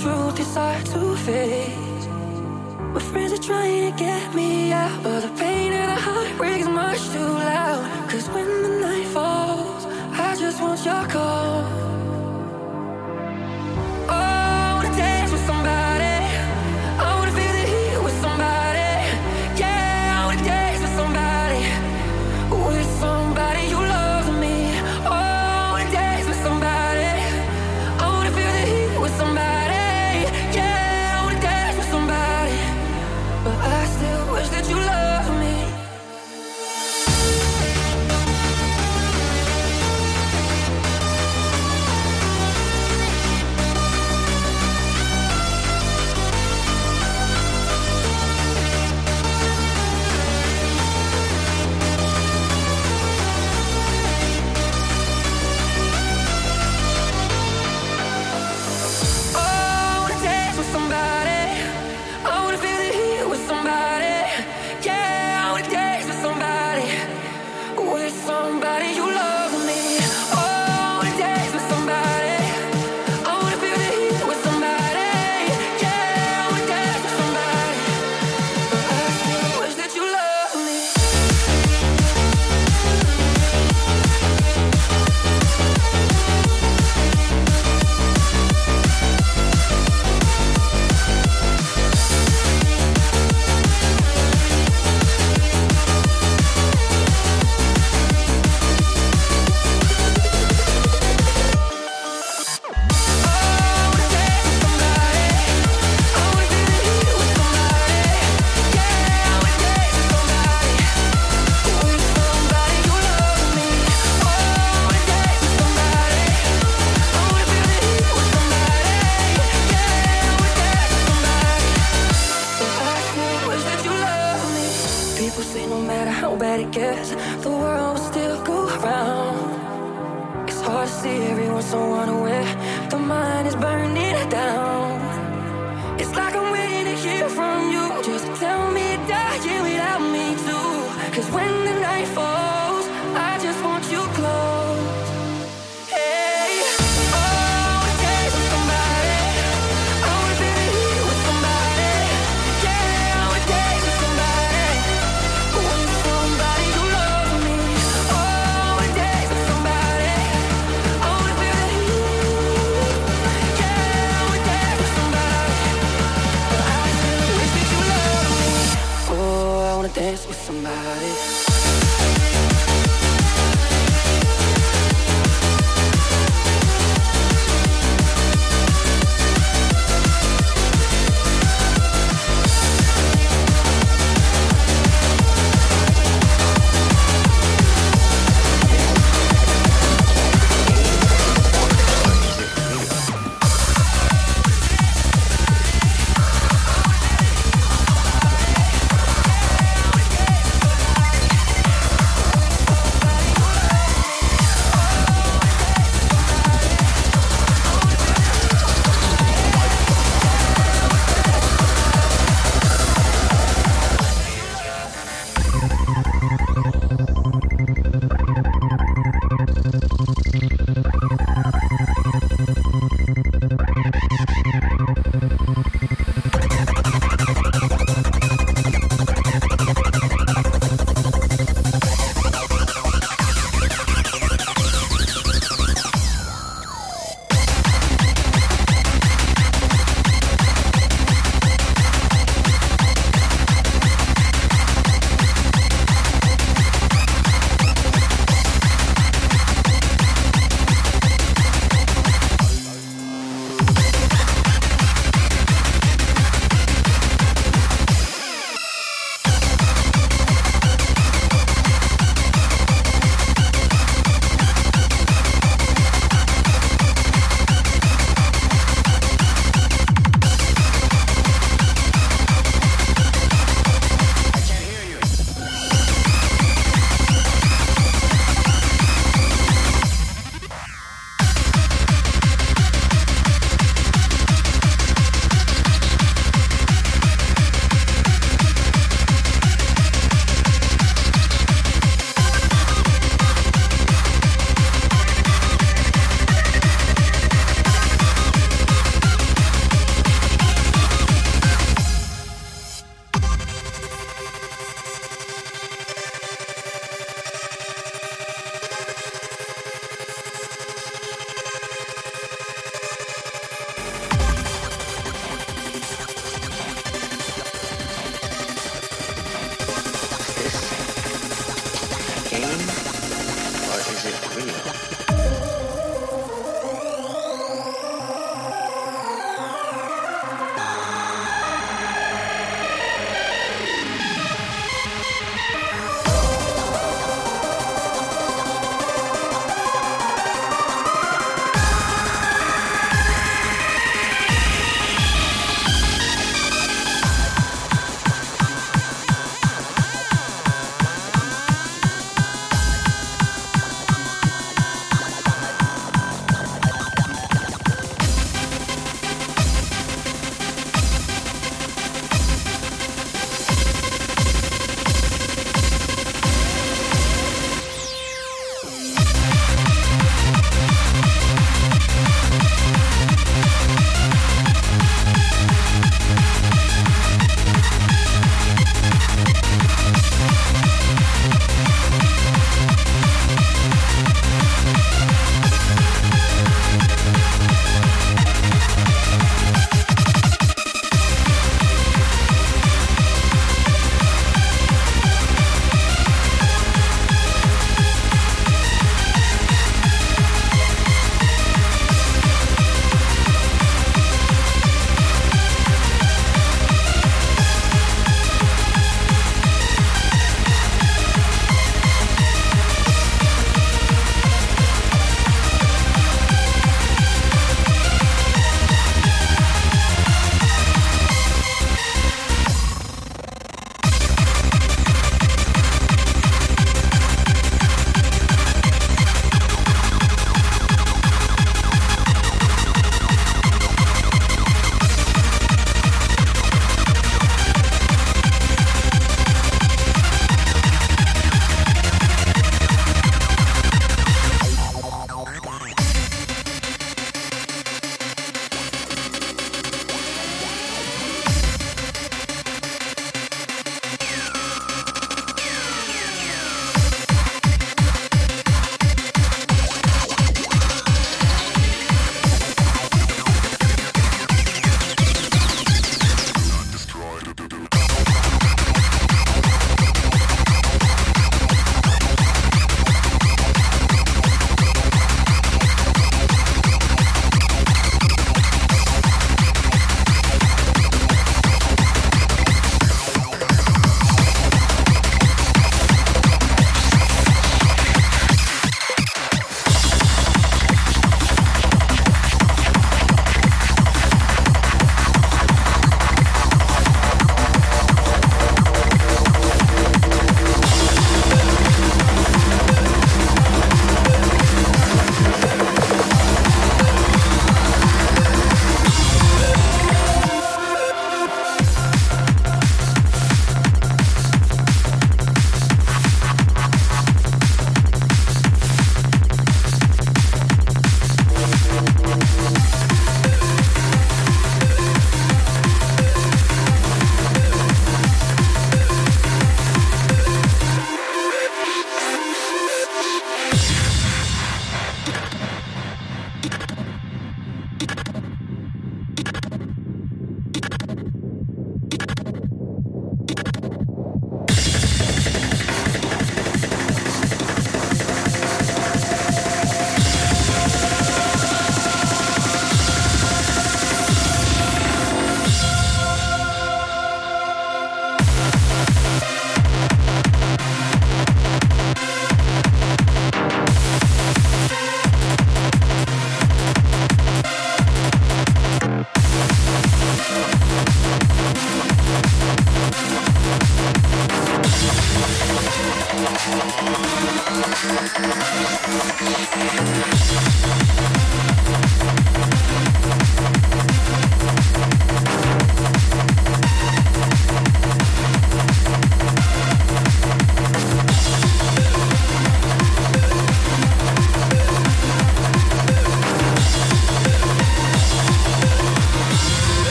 truth is hard to face.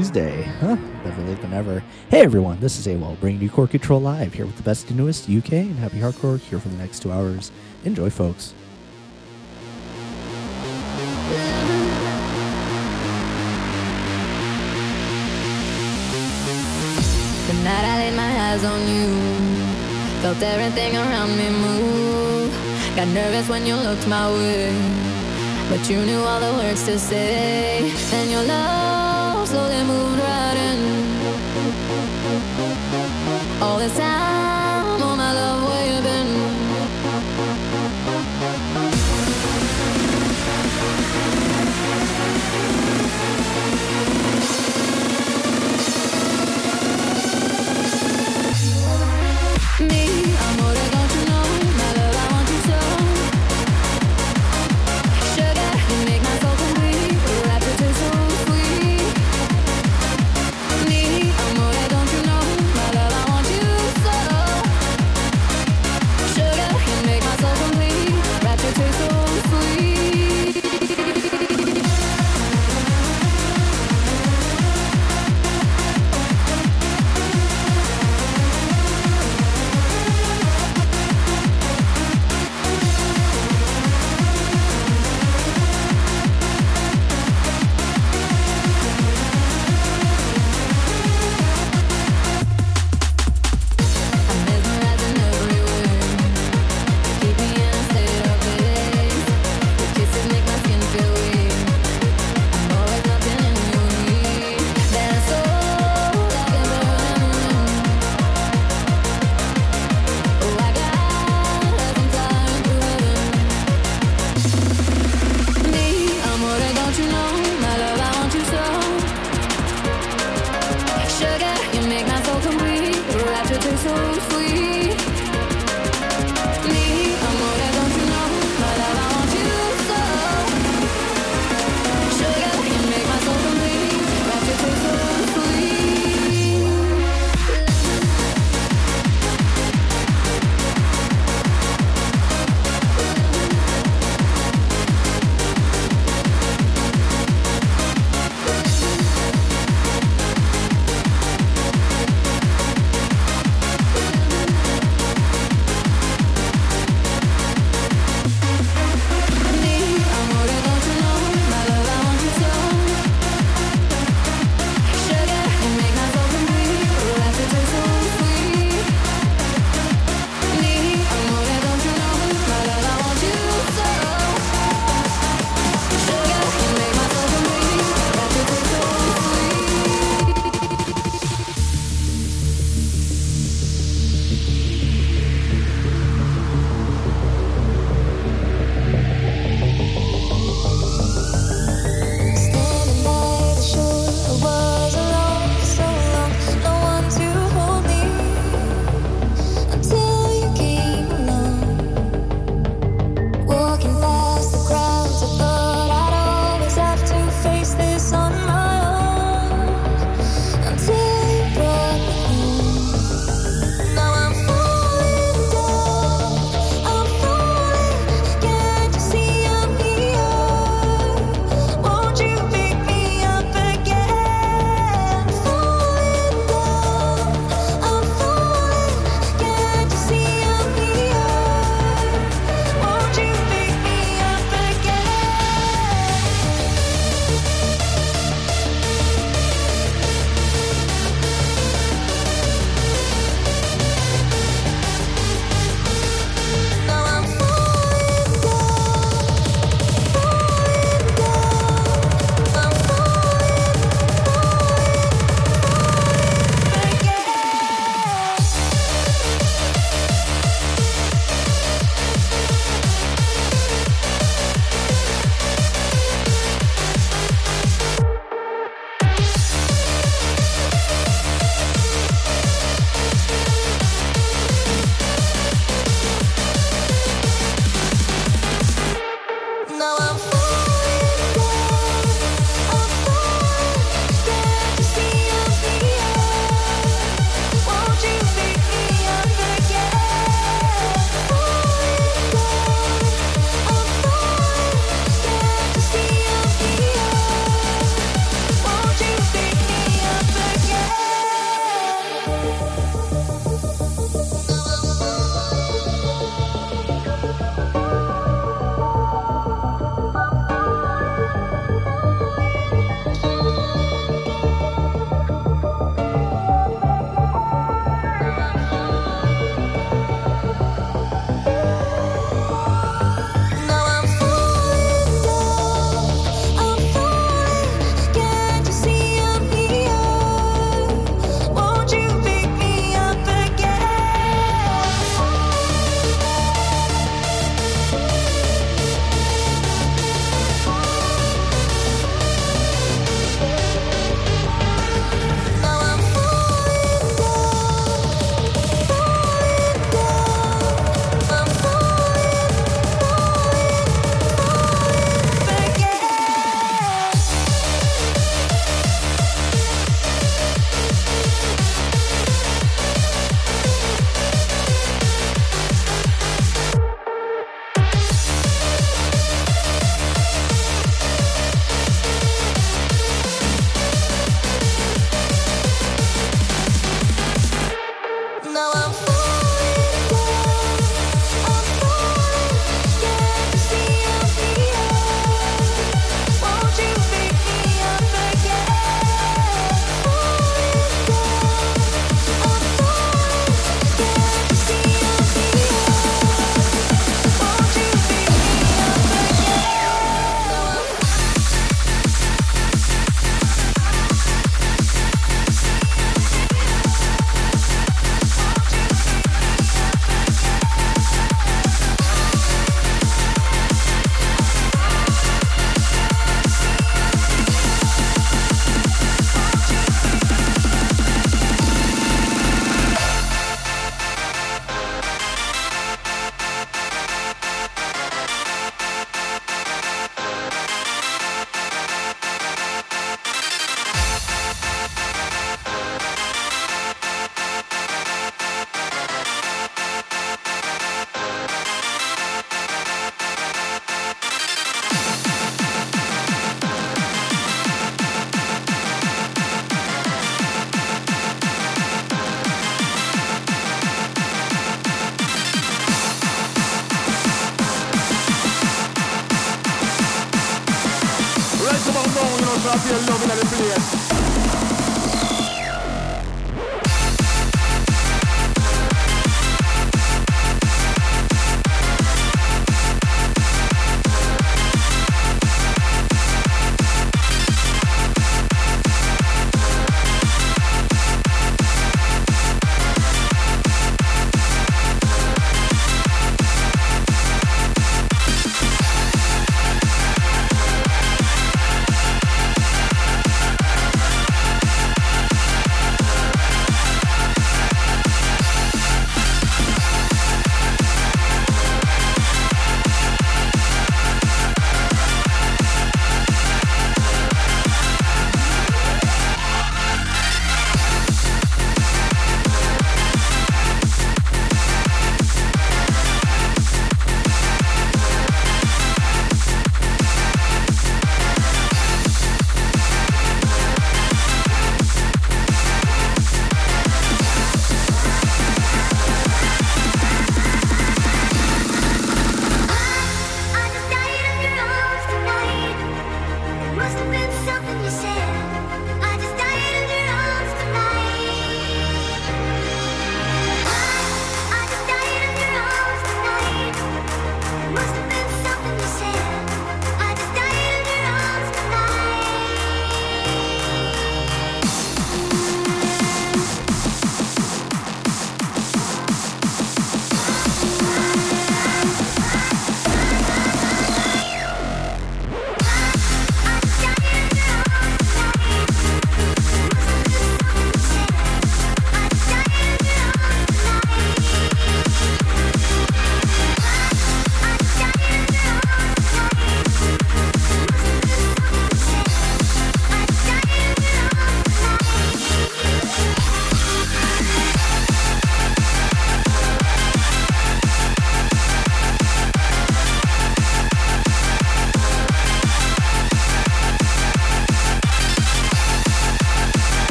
Tuesday. Huh? Better late than ever. Hey everyone, this is AWOL bringing you Core Control Live here with the best and newest UK and happy hardcore here for the next two hours. Enjoy, folks. The night I laid my eyes on you, felt everything around me move. Got nervous when you looked my way, but you knew all the words to say. And your love All the time, round for your loving at the place.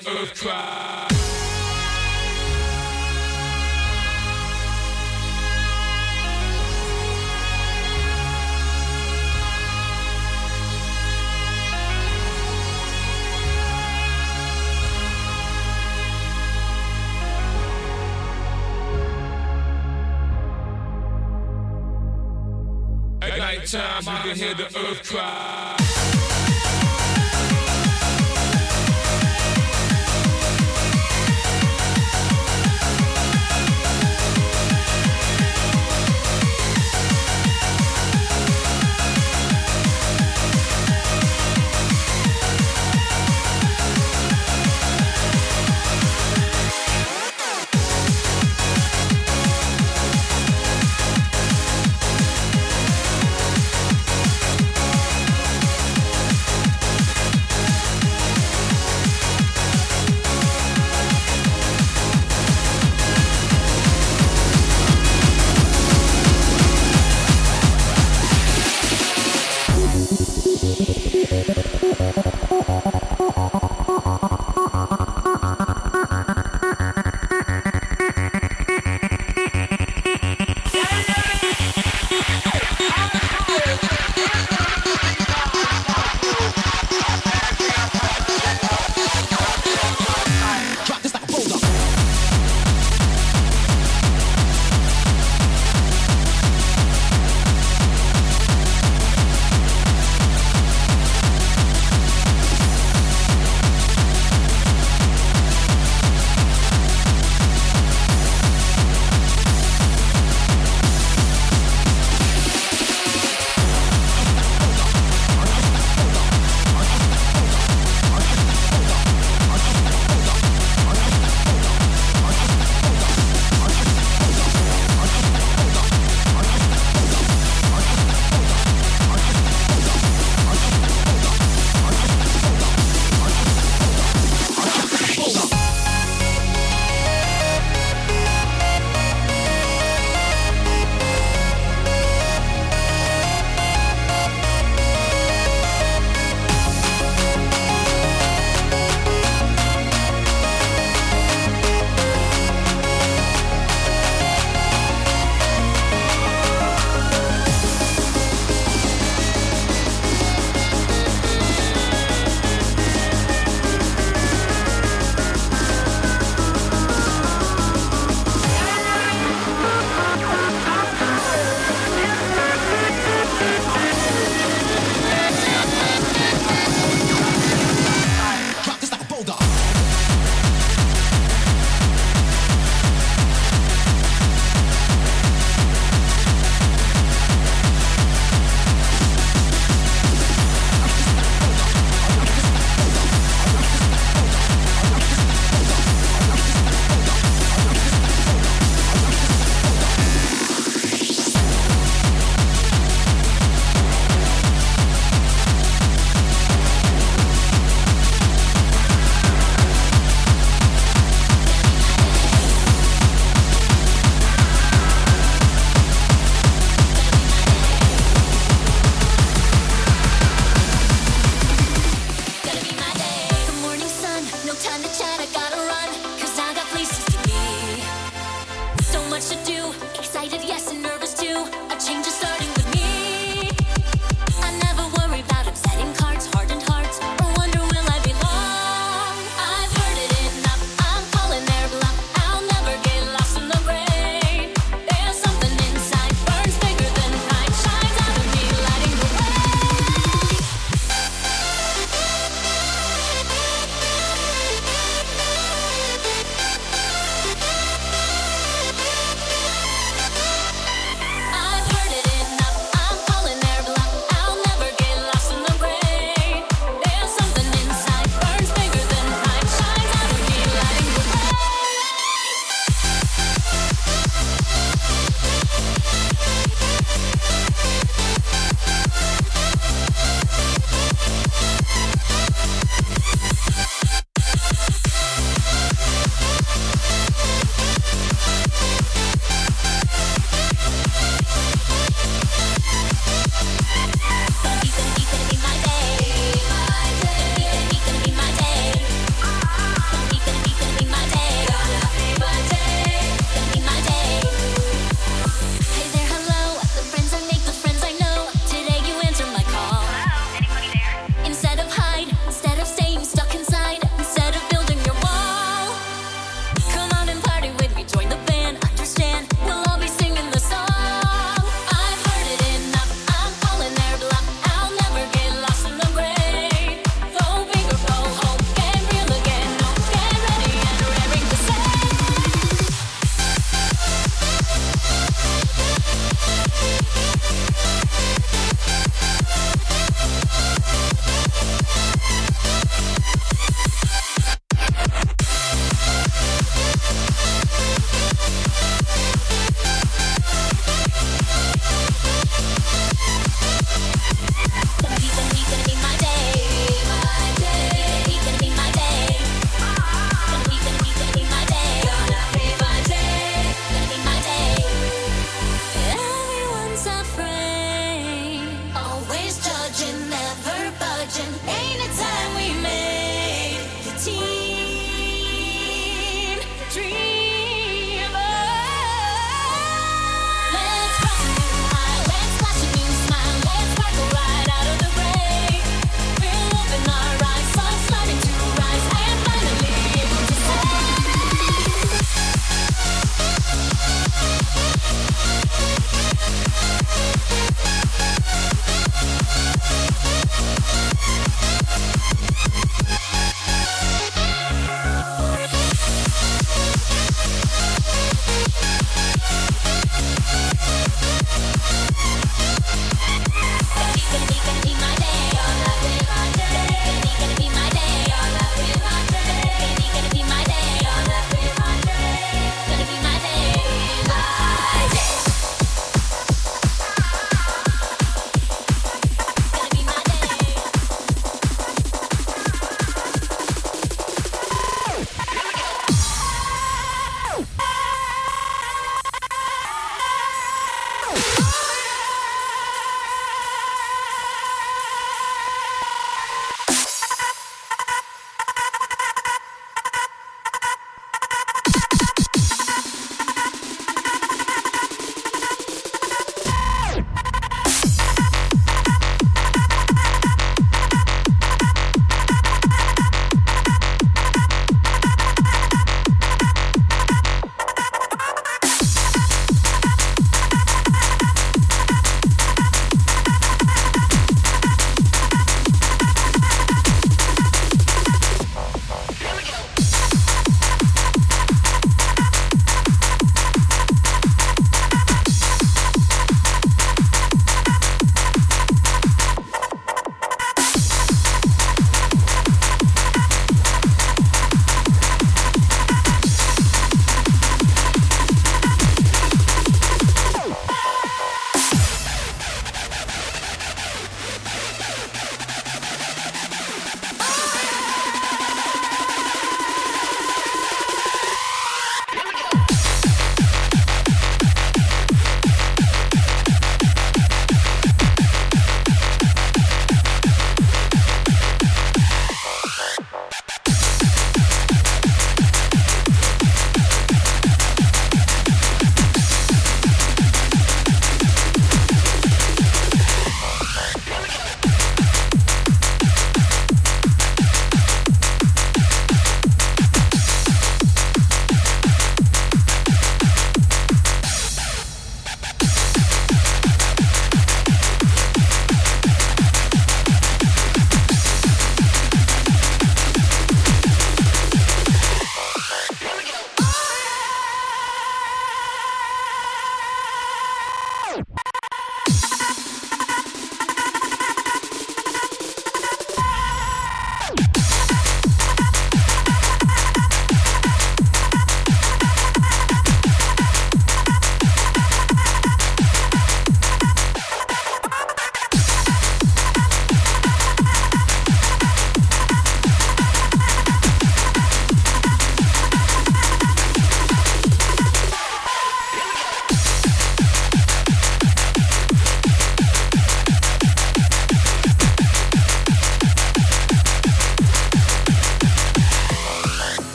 The earth cry. At nighttime, you can hear the earth cry.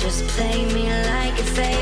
Just play me like a favorite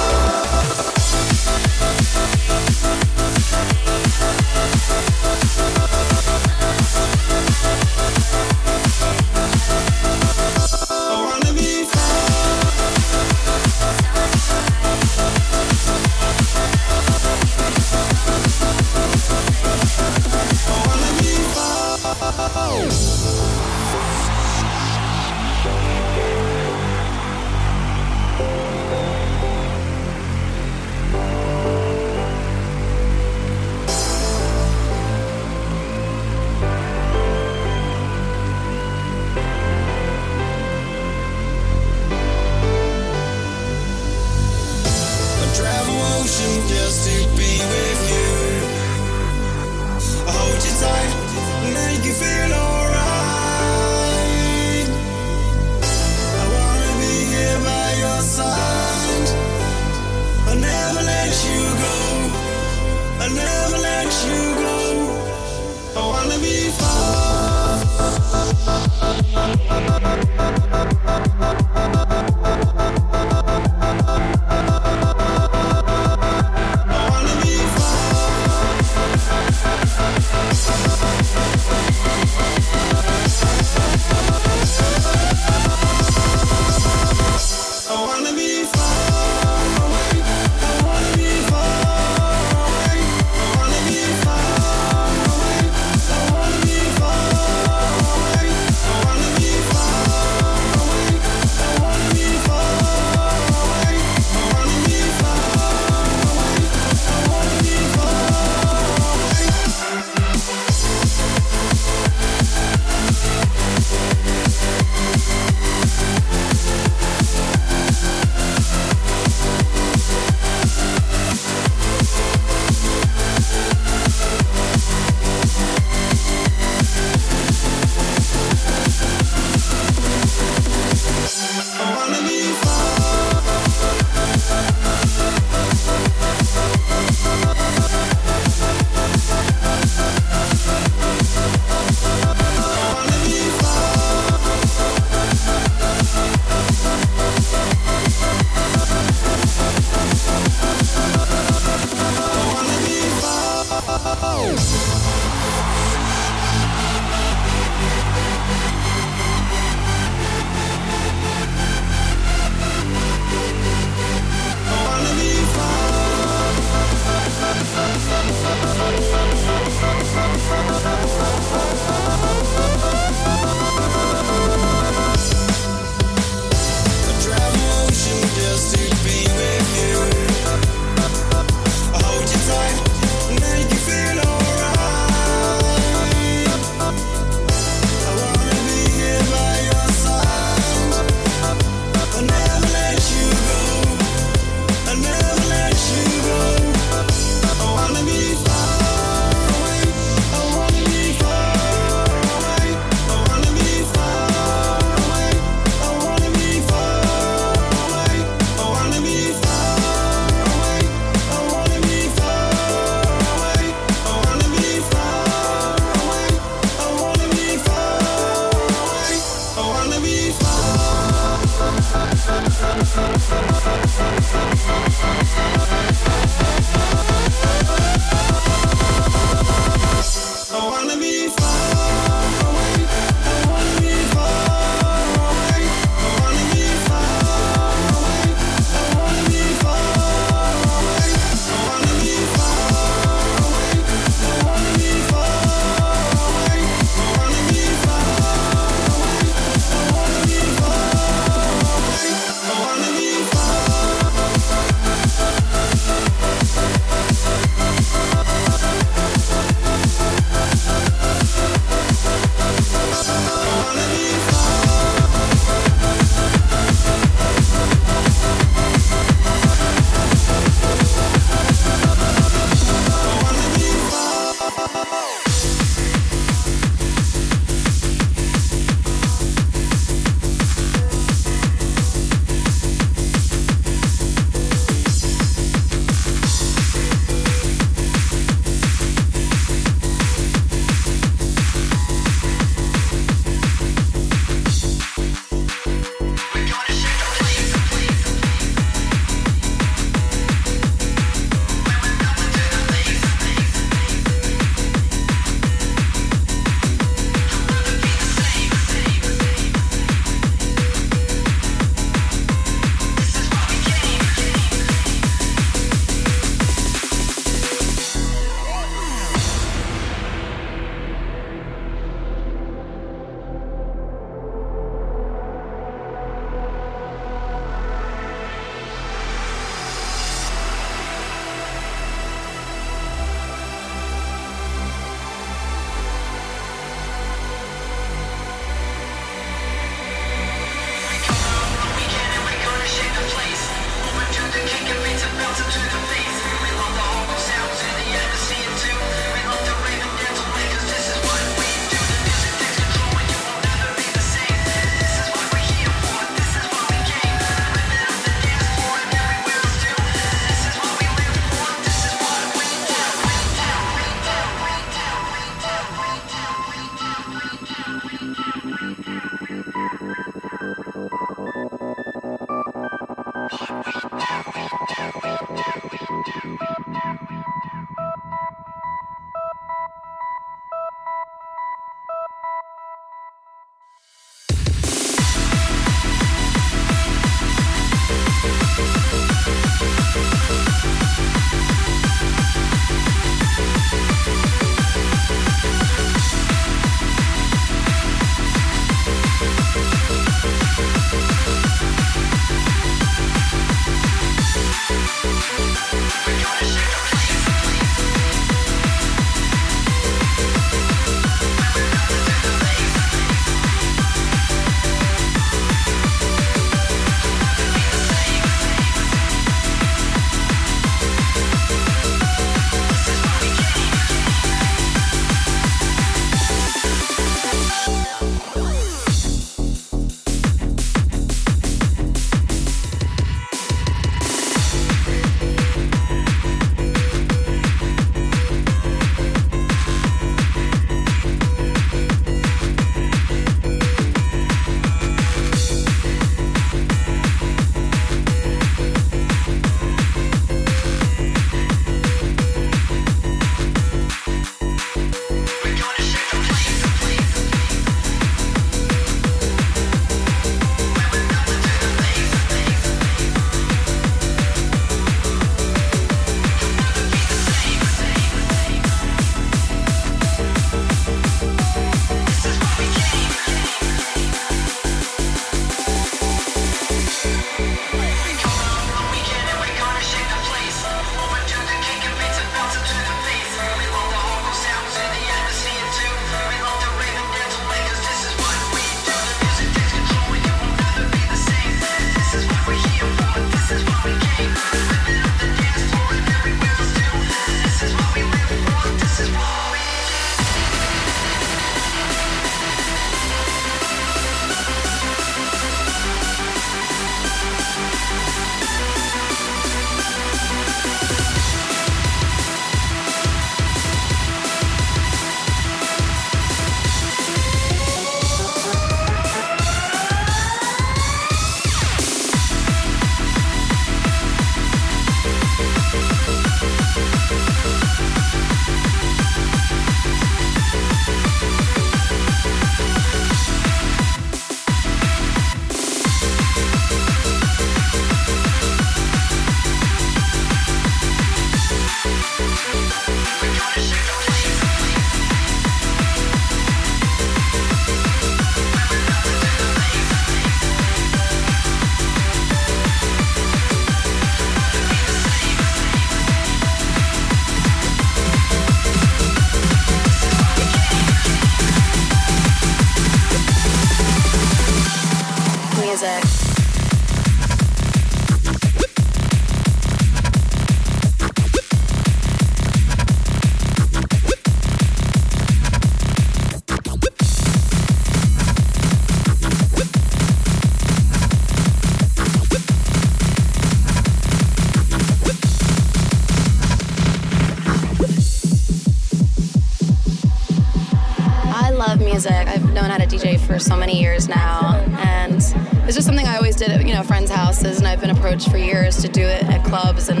music. I've known how to DJ for so many years now, and it's just something I always did at you know friends' houses, and I've been approached for years to do it at clubs and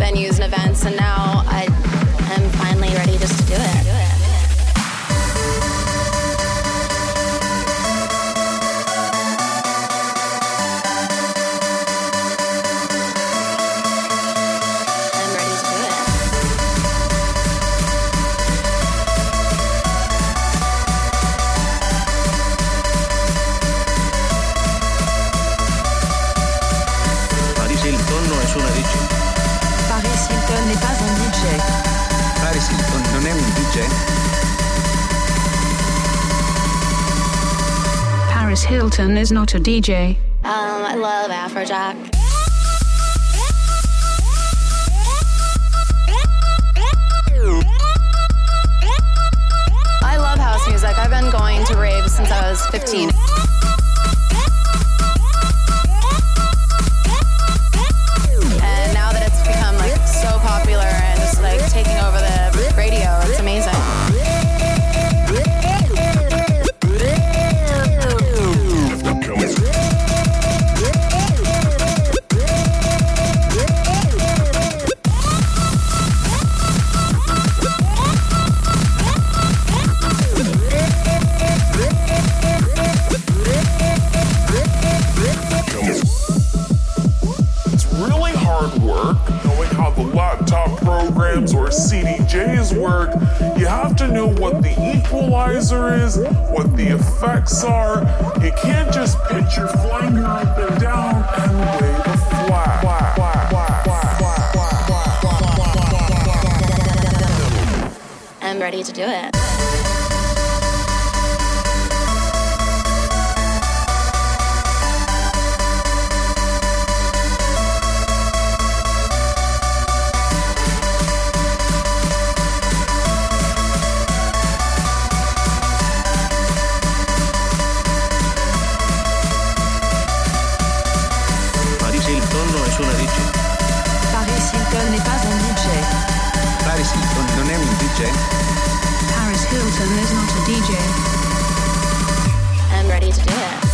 venues and events, and now I am finally ready just to do it. is not a DJ. Um, I love Afrojack. I love house music. I've been going to raves since I was 15. Paris Hilton non è un DJ. Paris Hilton is not a DJ. I'm ready to do it.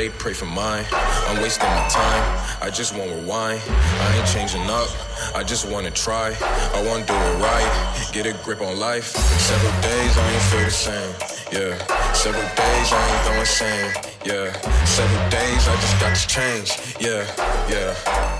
They pray for mine. I'm wasting my time. I just want rewind. I ain't changing up. I just wanna try. I wanna do it right. Get a grip on life. Several days I ain't feel the same. Yeah. Several days I ain't going same. Yeah. Several days I just got to change. Yeah. Yeah.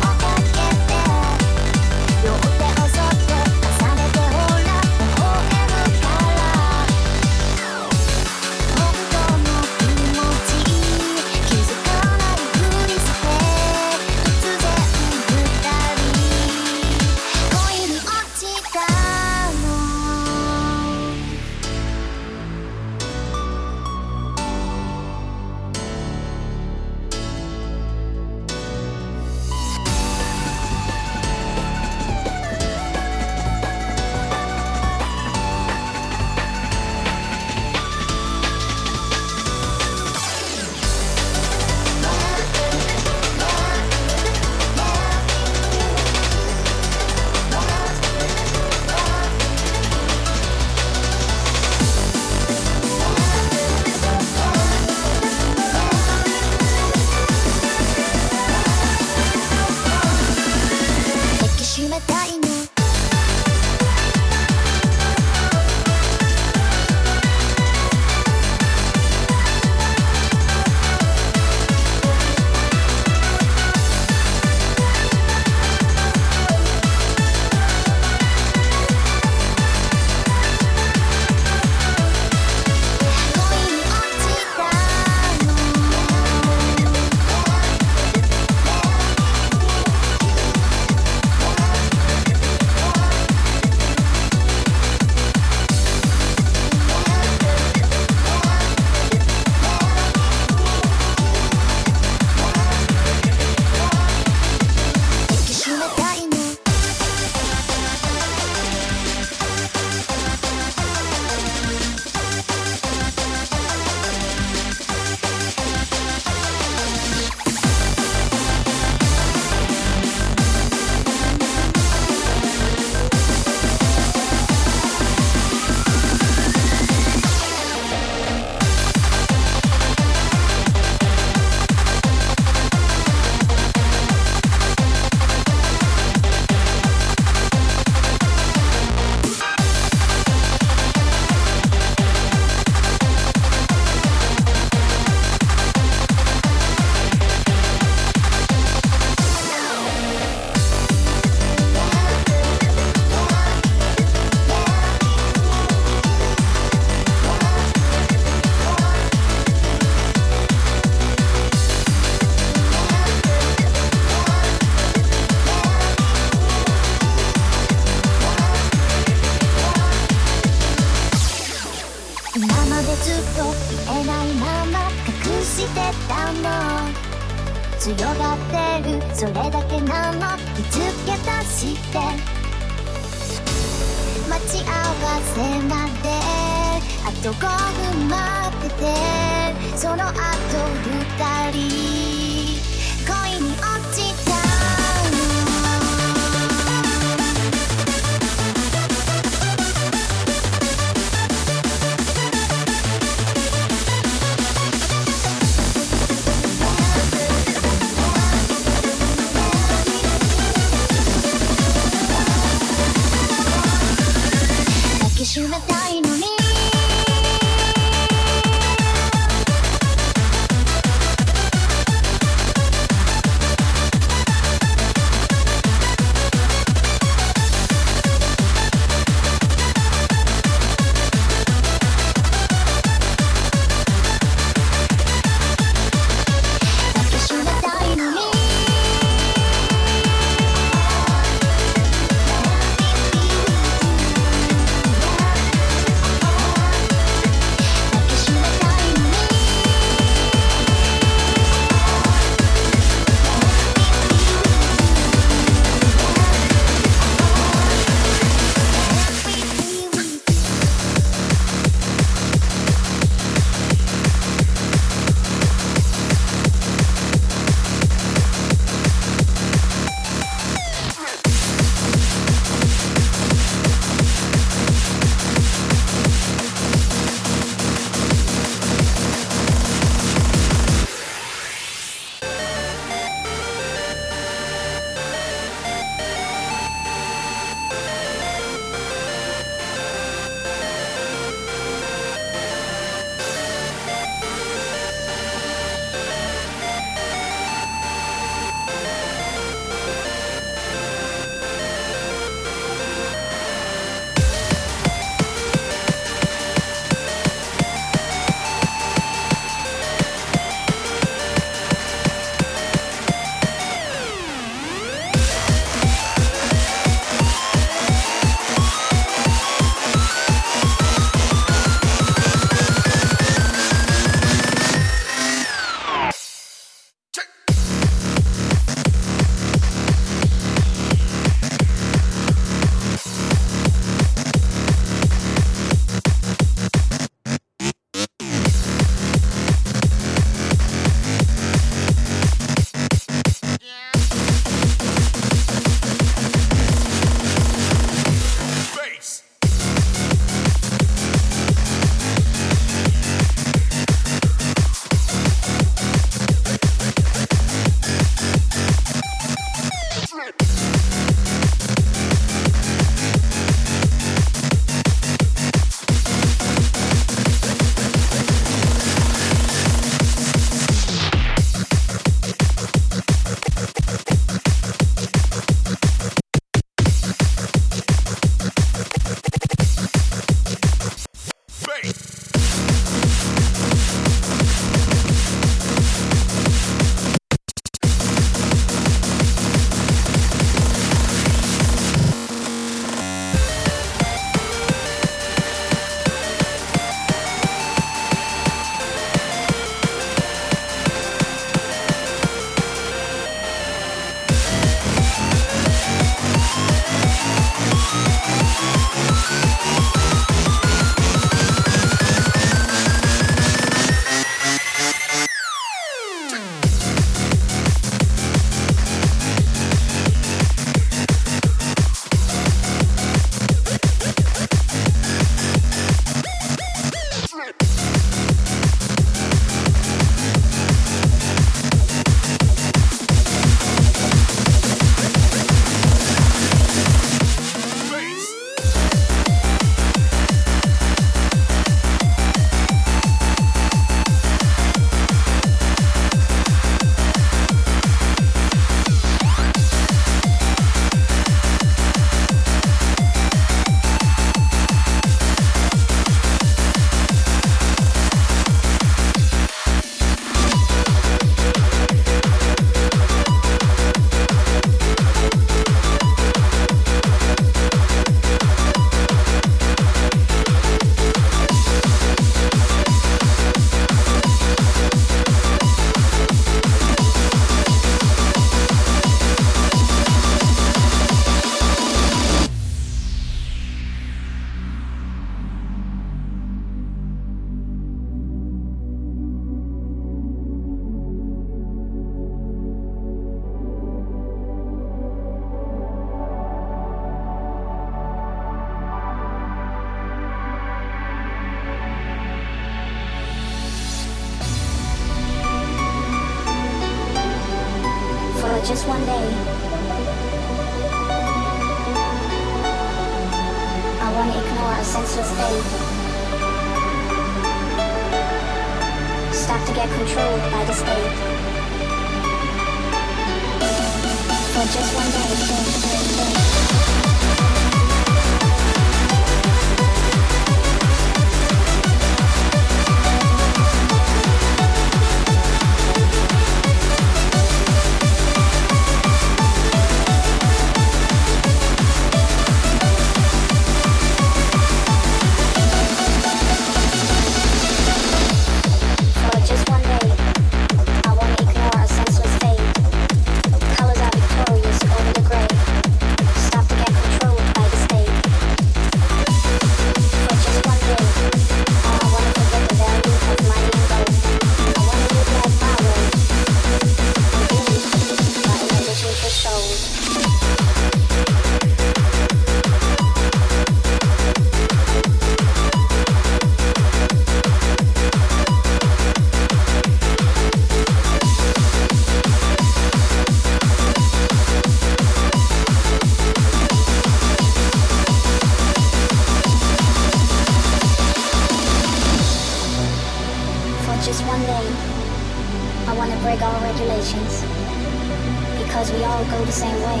because we all go the same way,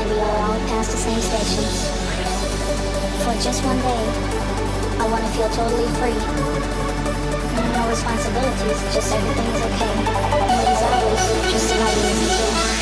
and we all all pass the same stations. For just one day, I want to feel totally free. No responsibilities, just everything is okay. For these hours, just lighting is.